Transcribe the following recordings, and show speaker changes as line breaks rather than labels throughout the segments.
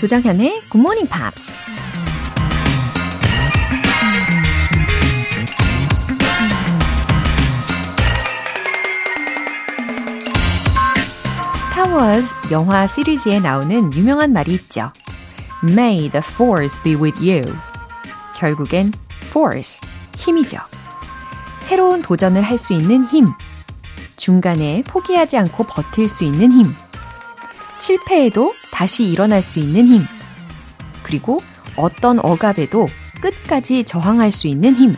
조장현의 Good Morning Pops. 스타워즈 영화 시리즈에 나오는 유명한 말이 있죠. May the force be with you. 결국엔 force, 힘이죠. 새로운 도전을 할 수 있는 힘. 중간에 포기하지 않고 버틸 수 있는 힘. 실패해도 다시 일어날 수 있는 힘. 그리고 어떤 억압에도 끝까지 저항할 수 있는 힘.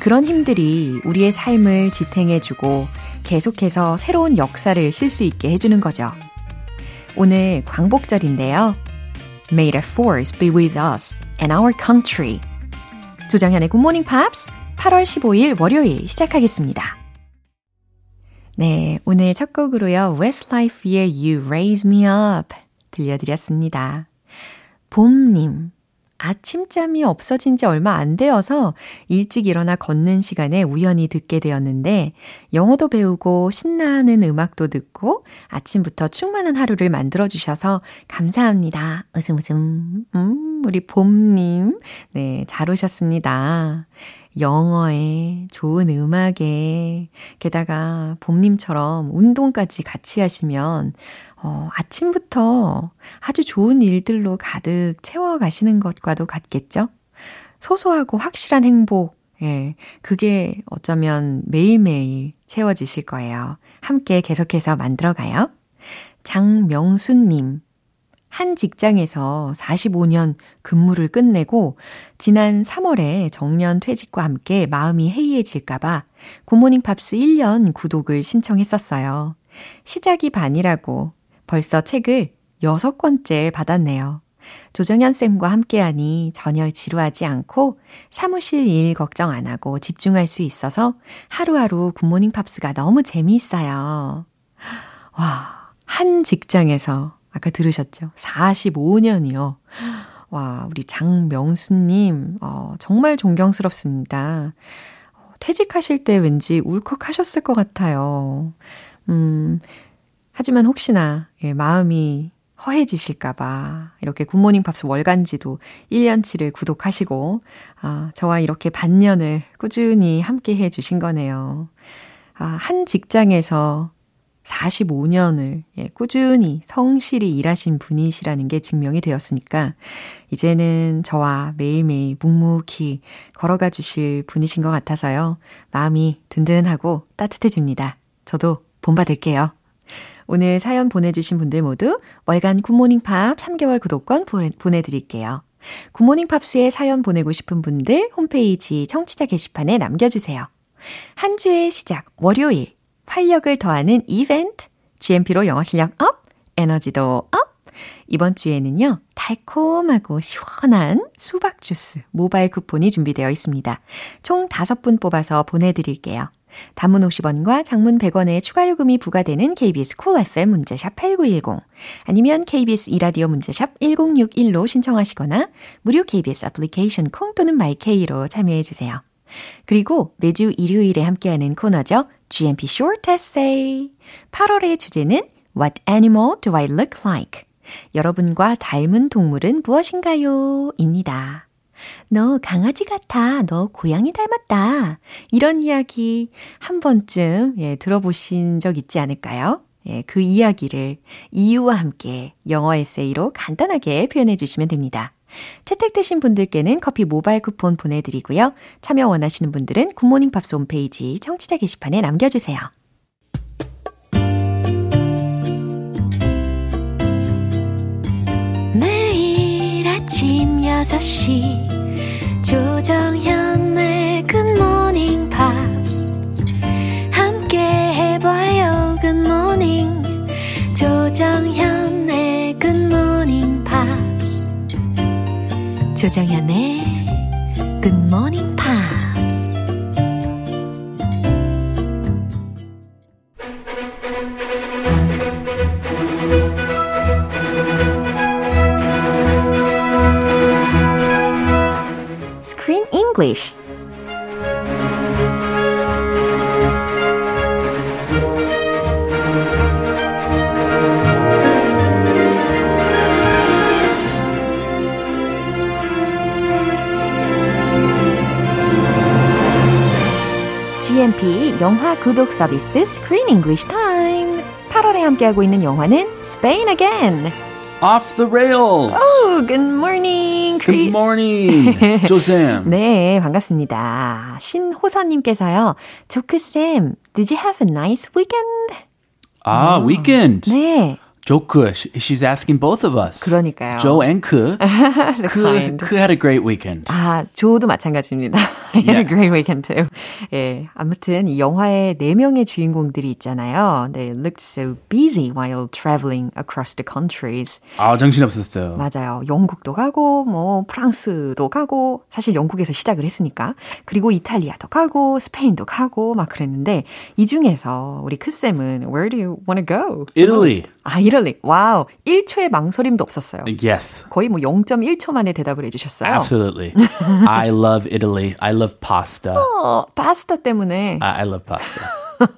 그런 힘들이 우리의 삶을 지탱해주고 계속해서 새로운 역사를 쓸 수 있게 해주는 거죠. 오늘 광복절인데요. May the force be with us and our country. 조정현의 Morning Pops 8월 15일 월요일 시작하겠습니다. 네, 오늘 첫 곡으로요. Westlife의 You Raise Me Up 들려드렸습니다. 봄님, 아침잠이 없어진 지 얼마 안 되어서 일찍 일어나 걷는 시간에 우연히 듣게 되었는데 영어도 배우고 신나는 음악도 듣고 아침부터 충만한 하루를 만들어 주셔서 감사합니다. 웃음 웃음. 음, 우리 봄님. 네, 잘 오셨습니다. 영어에, 좋은 음악에, 게다가 봄님처럼 운동까지 같이 하시면 어, 아침부터 아주 좋은 일들로 가득 채워 가시는 것과도 같겠죠? 소소하고 확실한 행복, 예, 그게 어쩌면 매일매일 채워지실 거예요. 함께 계속해서 만들어 가요. 장명수님, 한 직장에서 45년 근무를 끝내고 지난 3월에 정년 퇴직과 함께 마음이 해이해질까봐 굿모닝 팝스 1년 구독을 신청했었어요. 시작이 반이라고 벌써 책을 여섯 권째 받았네요. 조정현 쌤과 함께하니 전혀 지루하지 않고 사무실 일 걱정 안 하고 집중할 수 있어서 하루하루 굿모닝 팝스가 너무 재미있어요. 와, 한 직장에서 아까 들으셨죠? 45년이요. 와, 우리 장명수님, 어, 정말 존경스럽습니다. 어, 퇴직하실 때 왠지 울컥하셨을 것 같아요. 음, 하지만 혹시나 예, 마음이 허해지실까봐 이렇게 굿모닝 팝스 월간지도 1년치를 구독하시고 아, 저와 이렇게 반년을 꾸준히 함께 해 주신 거네요. 아, 한 직장에서 45년을 예, 꾸준히 성실히 일하신 분이시라는 게 증명이 되었으니까 이제는 저와 매일매일 묵묵히 걸어가 주실 분이신 것 같아서요. 마음이 든든하고 따뜻해집니다. 저도 본받을게요. 오늘 사연 보내주신 분들 모두 월간 굿모닝 팝 3개월 구독권 보내 드릴게요. 굿모닝 팝스에 사연 보내고 싶은 분들 홈페이지 청취자 게시판에 남겨주세요. 한 주의 시작 월요일 활력을 더하는 이벤트 GMP로 영어 실력 up, 에너지도 up. 이번 주에는요, 달콤하고 시원한 수박 주스 모바일 쿠폰이 준비되어 있습니다. 총 5분 뽑아서 보내드릴게요. 단문 50원과 장문 100원의 추가 요금이 부과되는 KBS Cool FM 문자샵 8910 아니면 KBS 이라디오 문자샵 1061로 신청하시거나 무료 KBS 애플리케이션 콩 또는 마이케이로 참여해 주세요. 그리고 매주 일요일에 함께하는 코너죠. GMP Short Essay. 8월의 주제는 What animal do I look like? 여러분과 닮은 동물은 무엇인가요? 입니다. 너 강아지 같아. 너 고양이 닮았다. 이런 이야기 한 번쯤 예, 들어보신 적 있지 않을까요? 예, 그 이야기를 이유와 함께 영어 에세이로 간단하게 표현해 주시면 됩니다. 채택되신 분들께는 커피 모바일 쿠폰 보내드리고요. 참여 원하시는 분들은 굿모닝 팝스 홈페이지 청취자 게시판에 남겨주세요. 매일 아침 6시 조정현 조정현의 굿모 구독 서비스 Screen English Time. 8월에 함께하고 있는 영화는 Spain Again.
Off the rails.
Oh, good morning, Chris.
Good morning, 조쌤.
네, 반갑습니다. 신호선님께서요. 조크쌤, did you have a nice weekend?
아, weekend.
네.
조크, she's asking both of us.
그러니까요.
Joe and 크. 크,
kind.
크 had a great weekend.
아, 조도 마찬가지입니다. I had a
Yeah.
great weekend too. 예, 아무튼 이 영화에 네 명의 주인공들이 있잖아요. They looked so busy while traveling across the countries.
아, 정신 없었어요.
맞아요. 영국도 가고, 뭐, 프랑스도 가고, 사실 영국에서 시작을 했으니까. 그리고 이탈리아도 가고, 스페인도 가고, 막 그랬는데, 이 중에서 우리 크쌤은, where do you want to go?
Italy.
아, 이탈리. 와우. 1초의 망설임도 없었어요.
Yes.
거의 뭐 0.1초 만에 대답을 해주셨어요.
Absolutely. I love Italy. I love pasta.
어, 파스타 때문에.
I, I love pasta.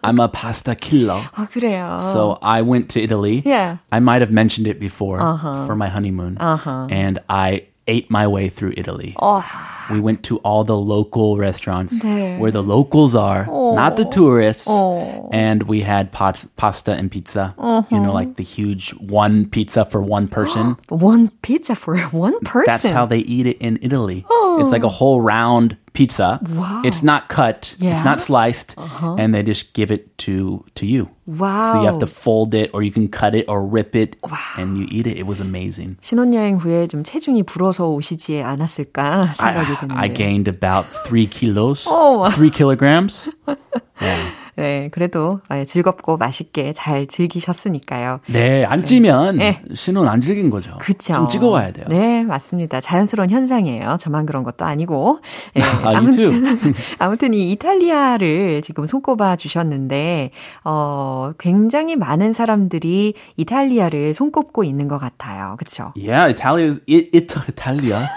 I'm a pasta killer.
아, 그래요.
So I went to Italy.
Yeah.
I might have mentioned it before for my honeymoon.
Uh-huh.
And I ate my way through Italy.
Oh.
We went to all the local restaurants
네.
where the locals are, oh. not the oh. tourists.
Oh.
And we had pot, pasta and pizza. Uh-huh. You know, uh-huh. like the huge one pizza for one person.
one pizza for one person?
That's how they eat it in Italy. Oh. It's like a whole round pizza.
Wow.
It's not cut.
Yeah.
It's not sliced, and they just give it to to you.
Wow.
So you have to fold it, or you can cut it, or rip it, and you eat it. It was amazing.
신혼여행 후에 좀 체중이 불어서 오시지 않았을까 생각이 드는데.
I, I gained about three kilos,
Oh, wow.
three kilograms. Yeah.
네, 그래도 아, 즐겁고 맛있게 잘 즐기셨으니까요.
네, 안 찌면
네.
신혼 안 즐긴 거죠.
그쵸.
좀 찍어 와야 돼요.
네, 맞습니다. 자연스러운 현상이에요. 저만 그런 것도 아니고. 네,
아, too.
아무튼, 아무튼 이 이탈리아를 지금 손꼽아 주셨는데, 어, 굉장히 많은 사람들이 이탈리아를 손꼽고 있는 것 같아요. 그쵸?
Yeah, Italia, it, it, Italia.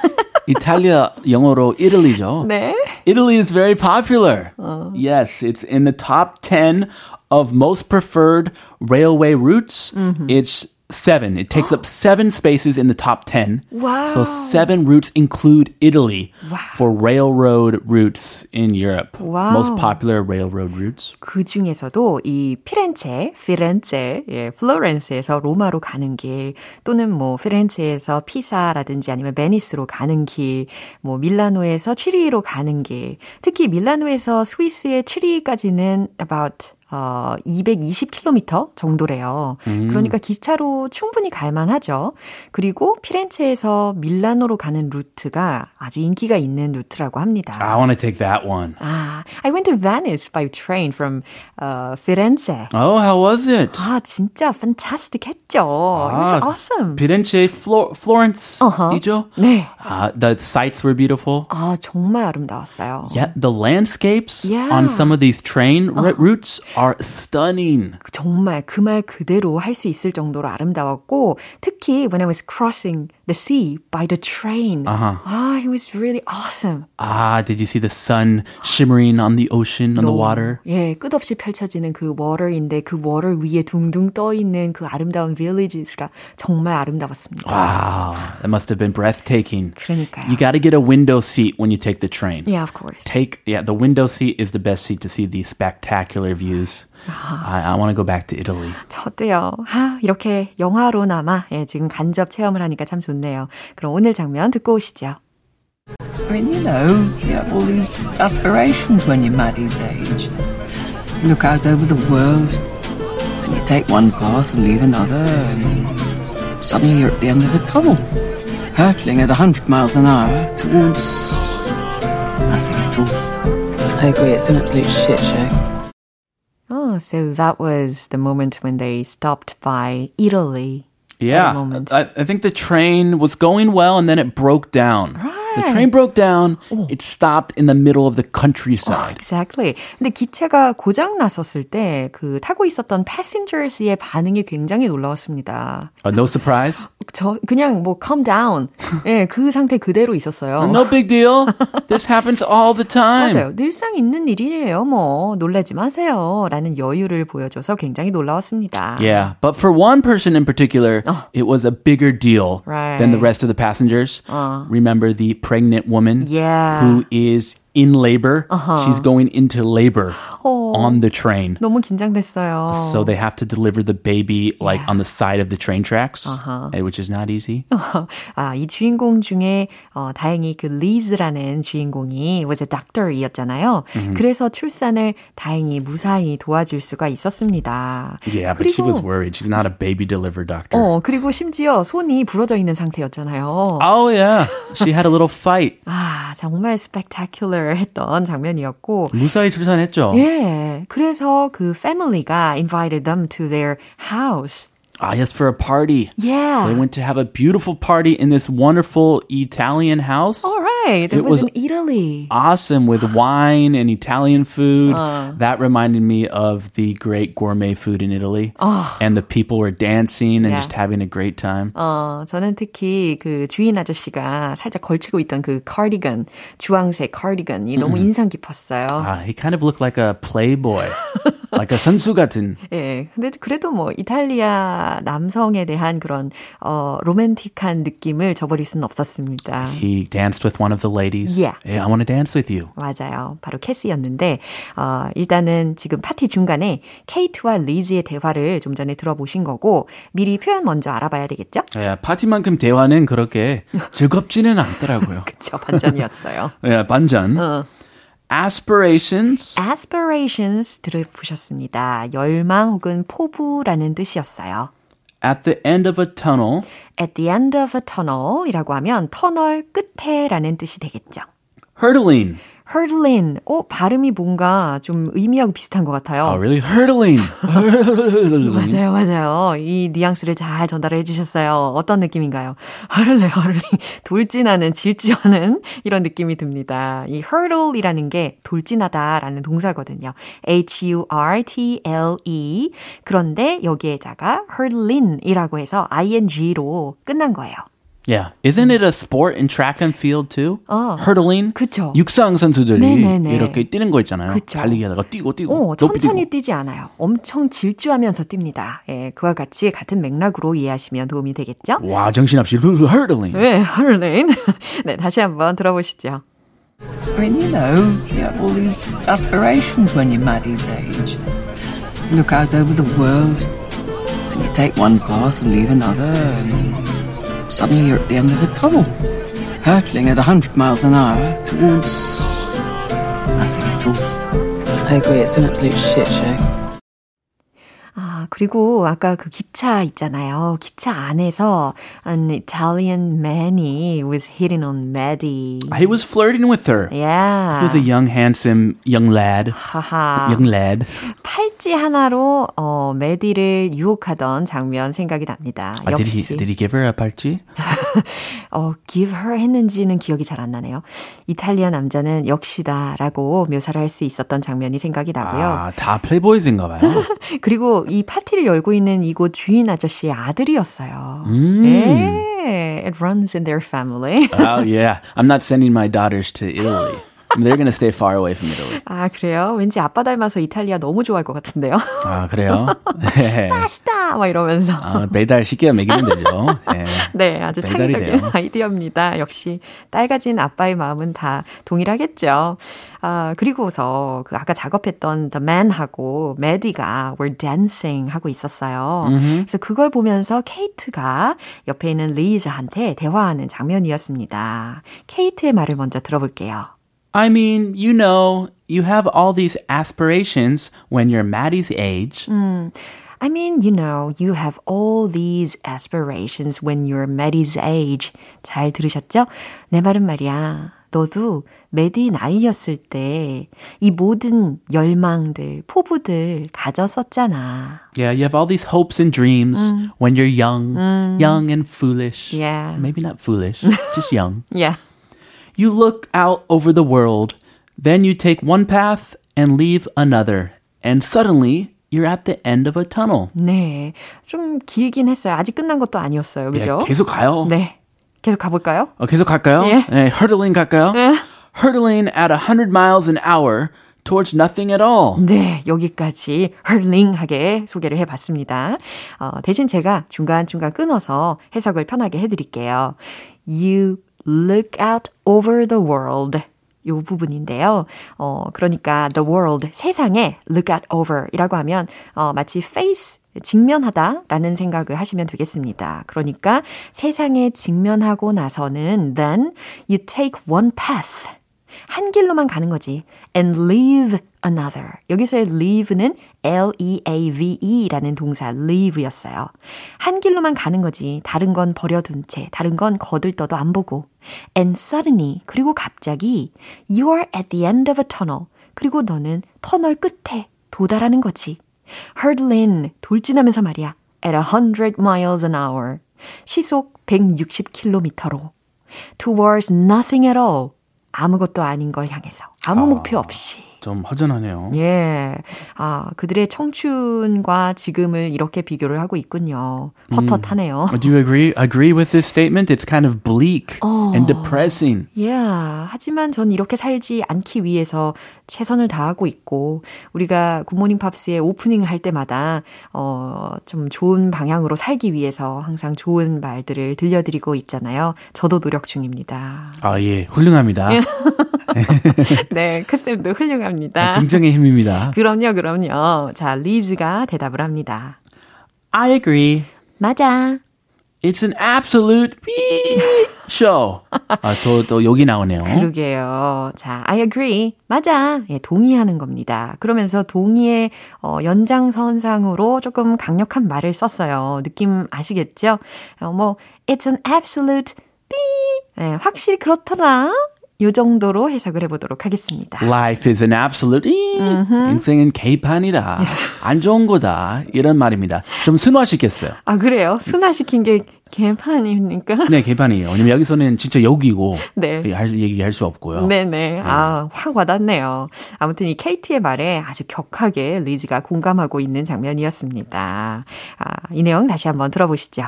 이탈리아 영어로 이탈리죠.
네.
Italy is very popular. Yes, it's in the top 10 of most preferred railway routes. It's seven. It takes up seven spaces in the top 10.
Wow.
So seven routes include Italy for railroad routes in Europe.
Wow.
Most popular railroad routes.
그 중에서도 이 피렌체, 피렌체, 예, 플로렌스에서 로마로 가는 길, 또는 뭐 피렌체에서 피사라든지 아니면 베니스로 가는 길, 뭐 밀라노에서 취리로 가는 길, 특히 밀라노에서 스위스의 취리까지는 about 어, 220km 정도래요. 그러니까 기차로 충분히 갈만하죠. 그리고 피렌체에서 밀라노로 가는 루트가 아주 인기가 있는 루트라고 합니다.
I want to take that one.
아, I went to Venice by train from uh, Firenze.
Oh, how was it?
아, 진짜 fantastic 했죠. It was
아,
awesome.
Firenze, Flor- Florence.
Uh-huh.
이죠?
네.
Uh, the sights were beautiful.
아, 정말 아름다웠어요.
Yeah, the landscapes
Yeah.
on some of these train r- routes are stunning.
정말 그 말 그대로 할 수 있을 정도로 아름다웠고 특히 when I was crossing the sea by the train.
Uh-huh.
아, it was really awesome.
Ah, did you see the sun shimmering on the ocean, on the water?
예, 끝없이 펼쳐지는 그 water인데 그 water 위에 둥둥 떠 있는 그 아름다운 villages가 정말 아름다웠습니다.
Wow, that must have been breathtaking.
그러니까요.
You got to get a window seat when you take the train.
Yeah, of course.
Take yeah, the window seat is the best seat to see these spectacular views. I, I want to go back to Italy.
저도요. 아, 이렇게 영화로나마 예, 지금 간접 체험을 하니까 참 좋네요. 그럼 오늘 장면 듣고 오시죠.
I mean, you know, you have all these aspirations when you're Maddie's age. You look out over the world, and you take one path and leave another, and suddenly you're at the end of a tunnel, hurtling at 100 miles an hour towards nothing at all.
I agree, it's an absolute shit show.
Oh, so that was the moment when they stopped by Italy.
Yeah. I, I think the train was going well and then it broke down. The train broke down. It stopped in the middle of the countryside.
Exactly. 근데 기차가 고장 났었을 때 그 타고 있었던 passengers의 반응이 굉장히 놀라웠습니다.
Uh, no surprise.
저 그냥 뭐 calm down. 예, 그 상태 그대로 있었어요.
No big deal. This happens all the time.
맞아요. 늘상 있는 일이에요. 뭐 놀라지 마세요. 라는 여유를 보여줘서 굉장히 놀라웠습니다.
Yeah, but for one person in particular, it was a bigger deal
Right.
than the rest of the passengers. Remember the pregnant woman
Yeah.
who is in labor. She's going into labor
어,
on the train.
너무 긴장됐어요.
So they have to deliver the baby like on the side of the train tracks, eh, which is not easy.
아, 이 주인공 중에 어, 다행히 그 리즈라는 주인공이 was a doctor이었잖아요. 그래서 출산을 다행히 무사히 도와줄 수가 있었습니다.
Yeah, but she
그리고-
was worried. She's not a baby deliver doctor.
어, 그리고 심지어 손이 부러져 있는 상태였잖아요.
Oh yeah, she had a little fight.
아, 정말 spectacular 했던 장면이었고.
무사히 출산했죠.
예. 그래서 그 family가 invited them to their house.
Ah, yes, for a party.
Yeah.
They went to have a beautiful party in this wonderful Italian house.
All right. It,
It
was,
was-
in Italy.
Awesome with wine and Italian food.
Uh.
That reminded me of the great gourmet food in Italy. And the people were dancing and
Oh. Yeah.
just having a great time.
어, 저는 특히 그 주인 아저씨가 살짝 걸치고 있던 그 카디건, 주황색 카디건이 너무 인상 깊었어요.
Ah, he kind of looked like a playboy, like a 선수 같은.
예. 근데 그래도 뭐 이탈리아 남성에 대한 그런 어 로맨틱한 느낌을 저버릴 수는 없었습니다.
He danced with one of the ladies.
Yeah.
Hey, I want to dance with you.
맞아요. 바로 캐시였는데, 어, 일단은 지금 파티 중간에 케이트와 리즈의 대화를 좀 전에 들어보신 거고, 미리 표현 먼저 알아봐야 되겠죠?
예, 파티만큼 대화는 그렇게 즐겁지는 않더라고요.
그쵸, 반전이었어요.
예, 반전.
어.
Aspirations.
aspirations 들어보셨습니다. 열망 혹은 포부라는 뜻이었어요.
At the end of a tunnel.
at the end of a tunnel 이라고 하면 터널 끝에 라는 뜻이 되겠죠.
Hurtling.
Hurtling, 어, 발음이 뭔가 좀 의미하고 비슷한 것 같아요.
Oh, really? Hurtling. Hurtling.
맞아요, 맞아요. 이 뉘앙스를 잘 전달해 주셨어요. 어떤 느낌인가요? hurtling, hurtling. 돌진하는, 질주하는 이런 느낌이 듭니다. 이 hurdle이라는 게 돌진하다라는 동사거든요. H-U-R-T-L-E. 그런데 여기에다가 hurtling이라고 해서 ing로 끝난 거예요.
Yeah. Isn't it a sport in track and field too?
어.
Hurtling.
그쵸.
육상 선수들이
네네네.
이렇게 뛰는 거 있잖아요.
그쵸.
달리기 하다가 뛰고 뛰고
어,
높이
천천히
뛰고.
뛰지 않아요. 엄청 질주하면서 뜁니다. 예, 그와 같이 같은 맥락으로 이해하시면 도움이 되겠죠?
와, 정신없이 hurtling.
네, hurling. 네, 다시 한번 들어보시죠.
I mean, you know, you have all these aspirations when you're Maddie's age. You look out over the world, and you take one path and leave another, and suddenly you're at the end of a tunnel, hurtling at 100 miles an hour towards nothing at all.
I agree, it's an absolute shit show.
아, 그리고 아까 그 기차 있잖아요. 기차 안에서 an Italian man이 was hitting on Maddie.
He was flirting with her.
Yeah.
He was a young, handsome young lad.
하하.
Young lad.
팔찌 하나로 어, 메디를 유혹하던 장면 생각이 납니다.
Uh, did he
역시
did he give her a 팔찌?
어, give her 했는지는 기억이 잘 안 나네요. 이탈리아 남자는 역시다라고 묘사를 할 수 있었던 장면이 생각이 나고요.
아, 다 플레이보이즈인가 봐요.
그리고 이 파 티를 열고 있는 이곳 주인 아저씨의 아들이었어요.
음.
네, it runs in their family.
oh yeah. I'm not sending my daughters to Italy. They're to stay far away from Italy.
아, 그래요? 왠지 아빠 닮아서 이탈리아 너무 좋아할 것 같은데요.
아, 그래요? 네.
파스타! 막 이러면서.
아, 배달 시켜 먹이면 되죠. 네.
네, 아주 창의적인
돼요.
아이디어입니다. 역시 딸 가진 아빠의 마음은 다 동일하겠죠. 아, 그리고서 그 아까 작업했던 The Man하고 메디가 were dancing 하고 있었어요. 그래서 그걸 보면서 케이트가 옆에 있는 리즈한테 대화하는 장면이었습니다. 케이트의 말을 먼저 들어볼게요.
I mean, you know, you have all these aspirations when you're Maddie's age.
I mean, you know, you have all these aspirations when you're Maddie's age. 잘 들으셨죠? 내 말은 말이야. 너도 메디 나이였을 때 이 모든 열망들, 포부들 가졌었잖아.
Yeah, you have all these hopes and dreams when you're young, young and foolish.
Yeah.
Maybe not foolish, just young.
Yeah.
You look out over the world, then you take one path and leave another, and suddenly you're at the end of a tunnel.
네. 좀 길긴 했어요. 아직 끝난 것도 아니었어요. 그죠?
예, 계속 가요.
네. 계속 가볼까요?
어, 계속 갈까요?
예.
네, hurtling 갈까요? Hurtling at 100 miles an hour towards nothing at all.
네, 여기까지 헐링하게 소개를 해봤습니다. 어, 대신 제가 중간중간 끊어서 해석을 편하게 해드릴게요. You look out over the world. 요 부분인데요. 어, 그러니까 the world, 세상에 look at over 이라고 하면, 어, 마치 face, 직면하다 라는 생각을 하시면 되겠습니다. 그러니까 세상에 직면하고 나서는 then you take one path. 한 길로만 가는 거지. and leave another. 여기서의 leave는 L-E-A-V-E 라는 동사 leave였어요. 한 길로만 가는 거지. 다른 건 버려둔 채, 다른 건 거들떠도 안 보고. And suddenly, 그리고 갑자기 you are at the end of a tunnel. 그리고 너는 터널 끝에 도달하는 거지. hurdling, 돌진하면서 말이야. at a hundred miles an hour. 시속 160km로. towards nothing at all. 아무것도 아닌 걸 향해서. 아무 아, 목표 없이.
좀 허전하네요.
예. 아, 그들의 청춘과 지금을 이렇게 비교를 하고 있군요. 헛헛하네요.
Mm. Do you agree agree with this statement? It's kind of bleak 어, and depressing.
Yeah. 하지만 전 이렇게 살지 않기 위해서 최선을 다하고 있고 우리가 굿모닝 팝스의 오프닝 할 때마다 어, 좀 좋은 방향으로 살기 위해서 항상 좋은 말들을 들려드리고 있잖아요. 저도 노력 중입니다.
아, 예. 훌륭합니다.
네, 크쌤도 훌륭합니다.
아, 긍정의 힘입니다.
그럼요, 그럼요. 자, 리즈가 대답을 합니다.
I agree.
맞아.
It's an absolute show. 아, 또, 또 여기 나오네요.
그러게요. 자, I agree. 맞아. 예, 동의하는 겁니다. 그러면서 동의의 어, 연장선상으로 조금 강력한 말을 썼어요. 느낌 아시겠죠? 어, 뭐, it's an absolute 예, 확실히 그렇더라. 요 정도로 해석을 해보도록 하겠습니다.
Life is an absolute. 인생은 개판이다. 안 좋은 거다. 이런 말입니다. 좀 순화시켰어요.
아, 그래요? 순화시킨 게 개판입니까?
네, 개판이에요. 왜냐면 여기서는 진짜 여기고. 네. 할, 얘기할 수 없고요.
네네. 네. 아, 확 와닿네요. 아무튼 이 KT의 말에 아주 격하게 리즈가 공감하고 있는 장면이었습니다. 아, 이 내용 다시 한번 들어보시죠.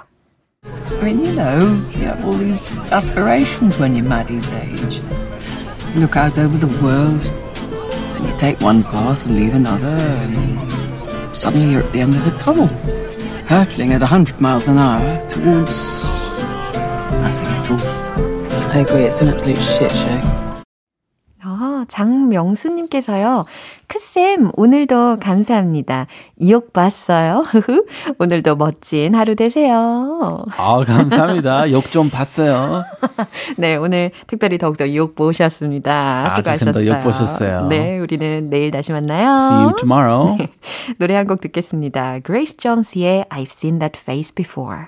I mean, you know, you have all these aspirations when you're Maddie's age. Look out over the world, and you take one path and leave another, and suddenly you're at the end of a tunnel, hurtling at 100 miles an hour towards nothing at all.
I agree, it's an absolute shit show.
장명수님께서요. 크쌤, 오늘도 감사합니다. 이욕 봤어요. 오늘도 멋진 하루 되세요.
아, 감사합니다. 욕 좀 봤어요.
네, 오늘 특별히 더욱더 욕 보셨습니다. 아, 수고하셨어요.
욕 보셨어요.
네, 우리는 내일 다시 만나요.
See you tomorrow.
노래 한 곡 듣겠습니다. Grace Jones의 I've seen that face before.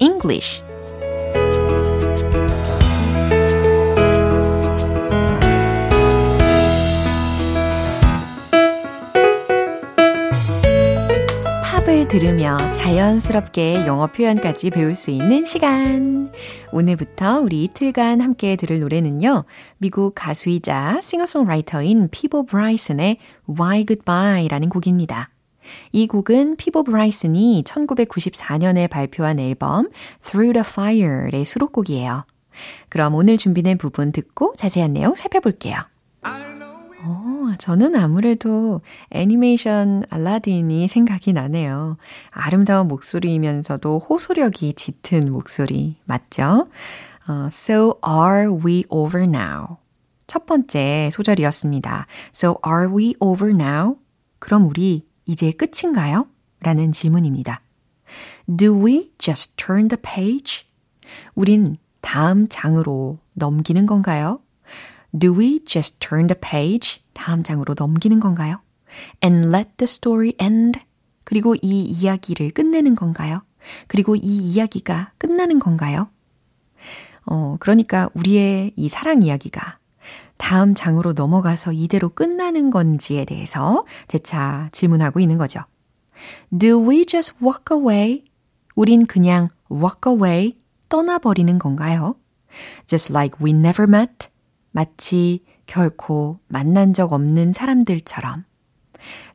English. 팝을 들으며 자연스럽게 영어 표현까지 배울 수 있는 시간. 오늘부터 우리 이틀간 함께 들을 노래는요. 미국 가수이자 싱어송라이터인 피보 브라이슨의 Why Goodbye라는 곡입니다. 이 곡은 피보 브라이슨이 1994년에 발표한 앨범 Through the Fire의 수록곡이에요. 그럼 오늘 준비된 부분 듣고 자세한 내용 살펴볼게요. 어, 저는 아무래도 애니메이션 알라딘이 생각이 나네요. 아름다운 목소리이면서도 호소력이 짙은 목소리 맞죠? 어, so are we over now? 첫 번째 소절이었습니다. So are we over now? 그럼 우리 이제 끝인가요? 라는 질문입니다. Do we just turn the page? 우린 다음 장으로 넘기는 건가요? Do we just turn the page? 다음 장으로 넘기는 건가요? And let the story end? 그리고 이 이야기를 끝내는 건가요? 그리고 이 이야기가 끝나는 건가요? 어, 그러니까 우리의 이 사랑 이야기가 다음 장으로 넘어가서 이대로 끝나는 건지에 대해서 재차 질문하고 있는 거죠. Do we just walk away? 우린 그냥 walk away, 떠나버리는 건가요? Just like we never met. 마치 결코 만난 적 없는 사람들처럼.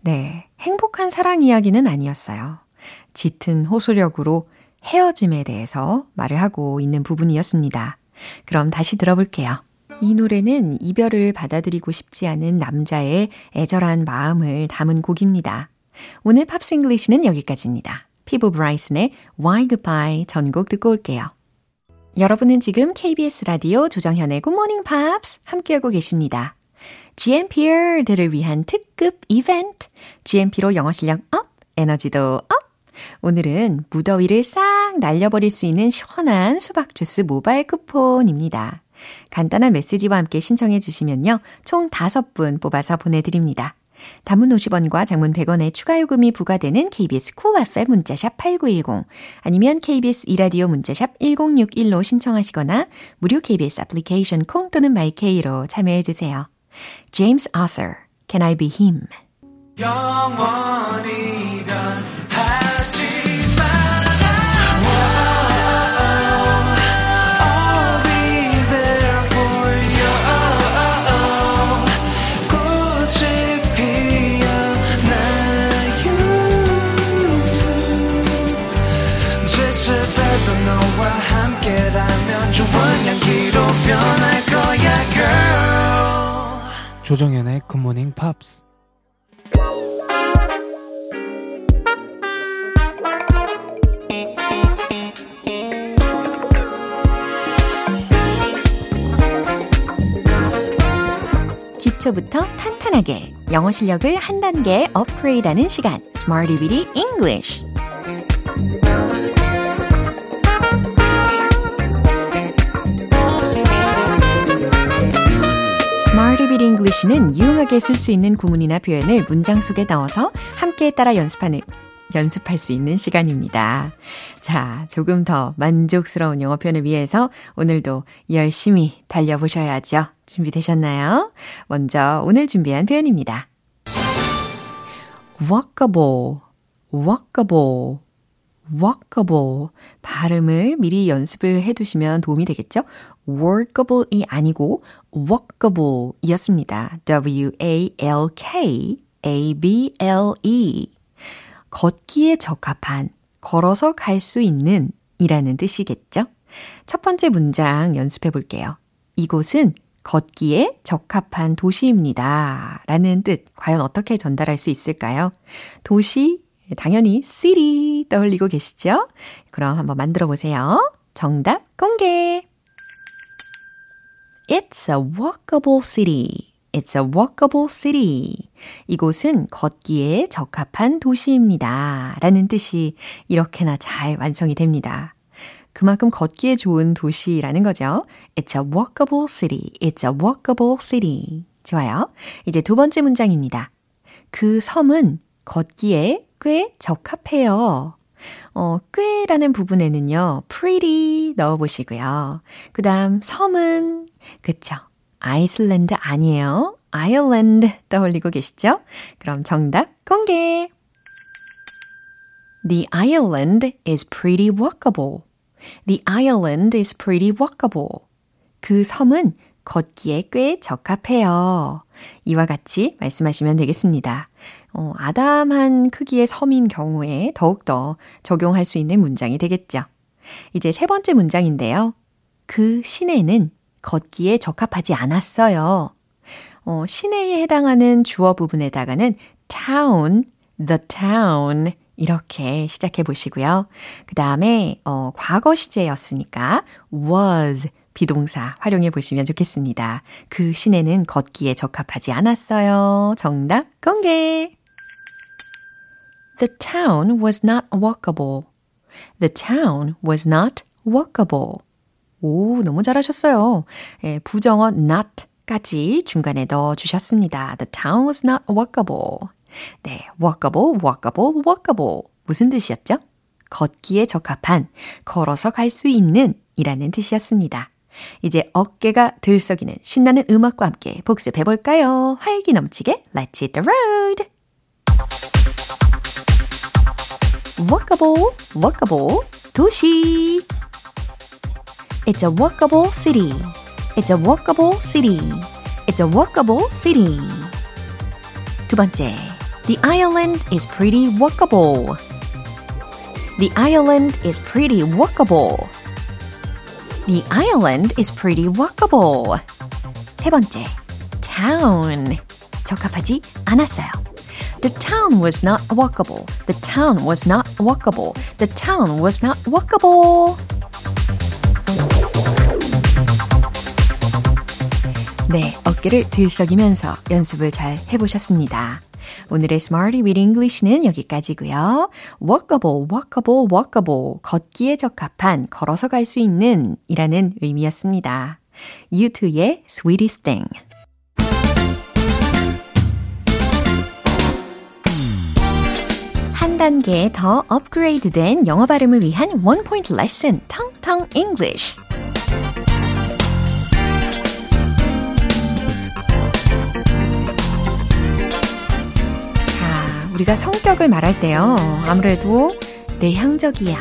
네, 행복한 사랑 이야기는 아니었어요. 짙은 호소력으로 헤어짐에 대해서 말을 하고 있는 부분이었습니다. 그럼 다시 들어볼게요. 이 노래는 이별을 받아들이고 싶지 않은 남자의 애절한 마음을 담은 곡입니다. 오늘 팝싱글리시는 여기까지입니다. 피보 브라이슨의 Why Goodbye 전곡 듣고 올게요. 여러분은 지금 KBS 라디오 조정현의 Good Morning Pops 함께하고 계십니다. GMPer들을 위한 특급 이벤트, GMP로 영어 실력 up, 에너지도 up! 오늘은 무더위를 싹 날려버릴 수 있는 시원한 수박 주스 모바일 쿠폰입니다. 간단한 메시지와 함께 신청해 주시면요. 총 5분 뽑아서 보내드립니다. 단문 50원과 장문 100원의 추가 요금이 부과되는 KBS Cool FM 문자샵 8910 아니면 KBS 이라디오 문자샵 1061로 신청하시거나 무료 KBS 애플리케이션 콩 또는 마이케이로 참여해 주세요. James Arthur, Can I Be Him?
조정현의 굿모닝 팝스
기초부터 탄탄하게 영어 실력을 한 단계 업그레이드하는 시간. Smarty Bitty English는 유용하게 쓸 수 있는 구문이나 표현을 문장 속에 넣어서 함께 따라 연습하는 연습할 수 있는 시간입니다. 자, 조금 더 만족스러운 영어 표현을 위해서 오늘도 열심히 달려보셔야죠. 준비되셨나요? 먼저 오늘 준비한 표현입니다. walkable, walkable. workable. 발음을 미리 연습을 해 두시면 도움이 되겠죠? Workable이 아니고 walkable 이었습니다. W-A-L-K-A-B-L-E. 걷기에 적합한, 걸어서 갈 수 있는 이라는 뜻이겠죠? 첫 번째 문장 연습해 볼게요. 이곳은 걷기에 적합한 도시입니다. 라는 뜻, 과연 어떻게 전달할 수 있을까요? 도시 당연히 city 떠올리고 계시죠? 그럼 한번 만들어 보세요. 정답 공개! It's a walkable city. It's a walkable city. 이곳은 걷기에 적합한 도시입니다. 라는 뜻이 이렇게나 잘 완성이 됩니다. 그만큼 걷기에 좋은 도시라는 거죠. It's a walkable city. It's a walkable city. 좋아요. 이제 두 번째 문장입니다. 그 섬은 걷기에 꽤 적합해요. 어, 꽤라는 부분에는요, pretty 넣어보시고요. 그 다음, 섬은, 그쵸. 아이슬란드 아니에요. 아일랜드 떠올리고 계시죠? 그럼 정답 공개! The island is pretty walkable. The island is pretty walkable. 그 섬은 걷기에 꽤 적합해요. 이와 같이 말씀하시면 되겠습니다. 어, 아담한 크기의 섬인 경우에 더욱더 적용할 수 있는 문장이 되겠죠. 이제 세 번째 문장인데요. 그 시내는 걷기에 적합하지 않았어요. 어, 시내에 해당하는 주어 부분에다가는 town, the town 이렇게 시작해 보시고요. 그 다음에 어, 과거 시제였으니까 was 비동사 활용해 보시면 좋겠습니다. 그 시내는 걷기에 적합하지 않았어요. 정답 공개! The town was not walkable. The town was not walkable. 오, 너무 잘하셨어요. 예, 부정어 not까지 중간에 넣어 주셨습니다. The town was not walkable. 네, walkable, walkable, walkable. 무슨 뜻이었죠? 걷기에 적합한, 걸어서 갈 수 있는 이라는 뜻이었습니다. 이제 어깨가 들썩이는 신나는 음악과 함께 복습해 볼까요? 활기 넘치게 Let's hit the road! walkable, walkable 도시. It's a walkable city. It's a walkable city. It's a walkable city. 두 번째, The island is pretty walkable. The island is pretty walkable. The island is pretty walkable. 세 번째, town. 적합하지 않았어요. The town was not walkable. The town was not walkable. The town was not walkable. 네, 어깨를 들썩이면서 연습을 잘 해보셨습니다. 오늘의 Smarty with English는 여기까지고요. walkable, walkable, walkable. 걷기에 적합한, 걸어서 갈 수 있는 이라는 의미였습니다. U2의 Sweetest Thing. 한 단계 더 업그레이드된 영어 발음을 위한 원 포인트 레슨, 텅텅 English. 자, 우리가 성격을 말할 때요. 아무래도 내향적이야.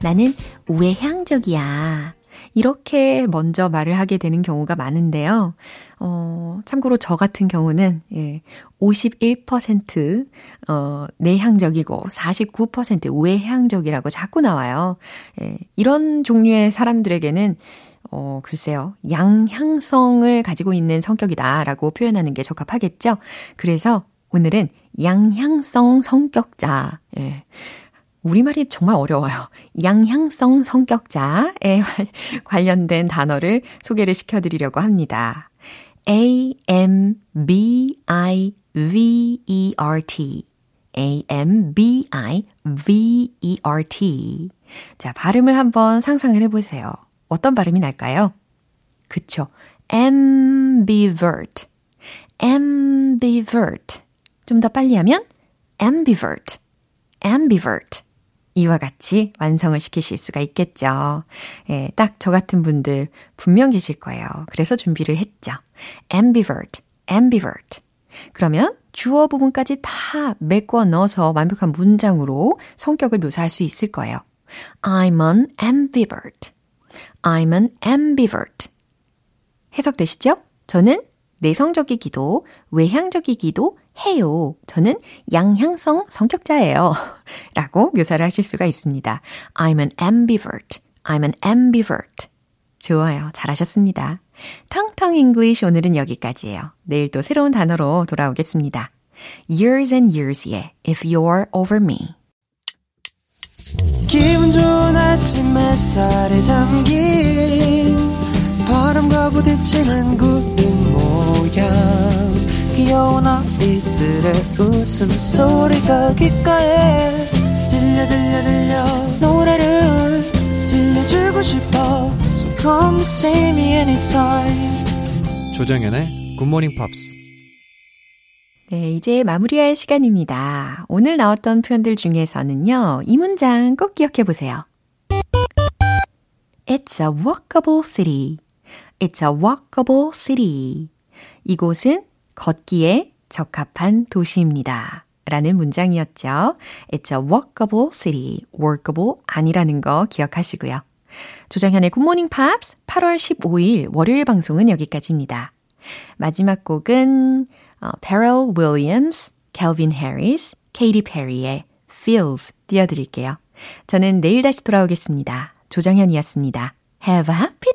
나는 외향적이야. 이렇게 먼저 말을 하게 되는 경우가 많은데요. 어, 참고로 저 같은 경우는, 예, 51%, 어, 내향적이고 49% 외향적이라고 자꾸 나와요. 예, 이런 종류의 사람들에게는 어, 글쎄요. 양향성을 가지고 있는 성격이다라고 표현하는 게 적합하겠죠? 그래서 오늘은 양향성 성격자, 예. 우리말이 정말 어려워요. 양향성 성격자에 관련된 단어를 소개를 시켜드리려고 합니다. A, M, B, I, V, E, R, T. A, M, B, I, V, E, R, T. 자, 발음을 한번 상상을 해보세요. 어떤 발음이 날까요? 그쵸. ambivert. ambivert. 좀 더 빨리 하면 ambivert. ambivert. 이와 같이 완성을 시키실 수가 있겠죠. 예, 딱 저 같은 분들 분명 계실 거예요. 그래서 준비를 했죠. ambivert, ambivert. 그러면 주어 부분까지 다 메꿔 넣어서 완벽한 문장으로 성격을 묘사할 수 있을 거예요. I'm an ambivert. I'm an ambivert. 해석되시죠? 저는 내성적이기도 외향적이기도 해요. 저는 양향성 성격자예요. 라고 묘사를 하실 수가 있습니다. I'm an ambivert. I'm an ambivert. 좋아요. 잘하셨습니다. 텅텅 English 오늘은 여기까지예요. 내일 또 새로운 단어로 돌아오겠습니다. Years and Years의 If You're Over Me.
기분 좋은 아침 햇살에 담긴 바람과 부딪히는 구름 모양 귀여운 아이들의 웃음소리가 귓가에 들려 들려 들려 노래를 들려주고 싶어 So come see me anytime
조정연의 굿모닝 팝스.
네, 이제 마무리할 시간입니다. 오늘 나왔던 표현들 중에서는요, 이 문장 꼭 기억해 보세요. It's a walkable city. It's a walkable city. 이곳은 걷기에 적합한 도시입니다. 라는 문장이었죠. It's a walkable city. workable 아니라는 거 기억하시고요. 조정현의 굿모닝 팝스 8월 15일 월요일 방송은 여기까지입니다. 마지막 곡은 어, Pharrell Williams, Calvin Harris, Katy Perry의 Feels 띄워드릴게요. 저는 내일 다시 돌아오겠습니다. 조정현이었습니다. Have a happy